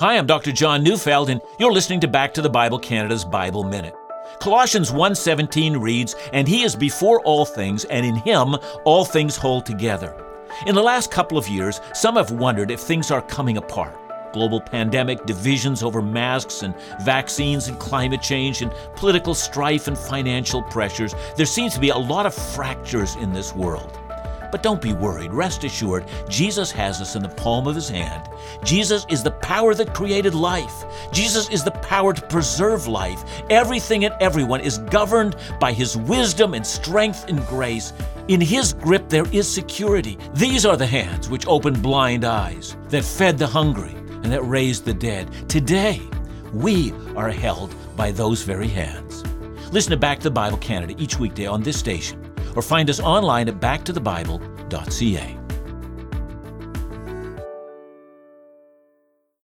Hi, I'm Dr. John Neufeld, and you're listening to Back to the Bible Canada's Bible Minute. Colossians 1:17 reads, "And he is before all things, and in him all things hold together." In the last couple of years, some have wondered if things are coming apart. Global pandemic, divisions over masks and vaccines and climate change and political strife and financial pressures. There seems to be a lot of fractures in this world. But don't be worried. Rest assured, Jesus has us in the palm of his hand. Jesus is the power that created life. Jesus is the power to preserve life. Everything and everyone is governed by his wisdom and strength and grace. In his grip, there is security. These are the hands which opened blind eyes, that fed the hungry, and that raised the dead. Today, we are held by those very hands. Listen to Back to the Bible Canada each weekday on this station or find us online at backtothebible.ca.